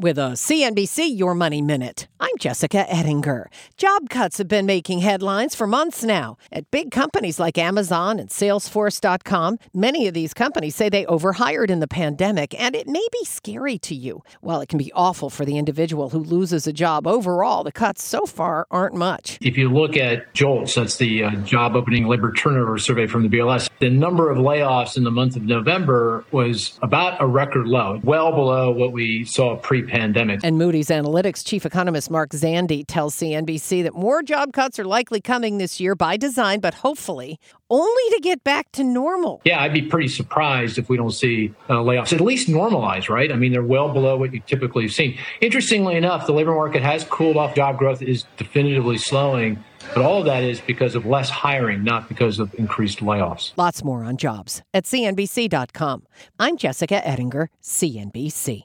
with a CNBC Your Money Minute. I'm Jessica Ettinger. Job cuts have been making headlines for months now. At big companies like Amazon and Salesforce.com, many of these companies say they overhired in the pandemic, and it may be scary to you. While it can be awful for the individual who loses a job, overall, the cuts so far aren't much. If you look at JOLTS, that's the uh, job opening labor turnover survey from the BLS, the number of layoffs in the month of November was about a record low, well below what we saw pre pandemic. And Moody's Analytics chief economist Mark Zandi tells CNBC that more job cuts are likely coming this year by design, but hopefully only to get back to normal. Yeah, I'd be pretty surprised if we don't see uh, layoffs at least normalize, right? I mean, they're well below what you typically have seen. Interestingly enough, the labor market has cooled off. Job growth is definitively slowing. But all of that is because of less hiring, not because of increased layoffs. Lots more on jobs at CNBC.com. I'm Jessica Ettinger, CNBC.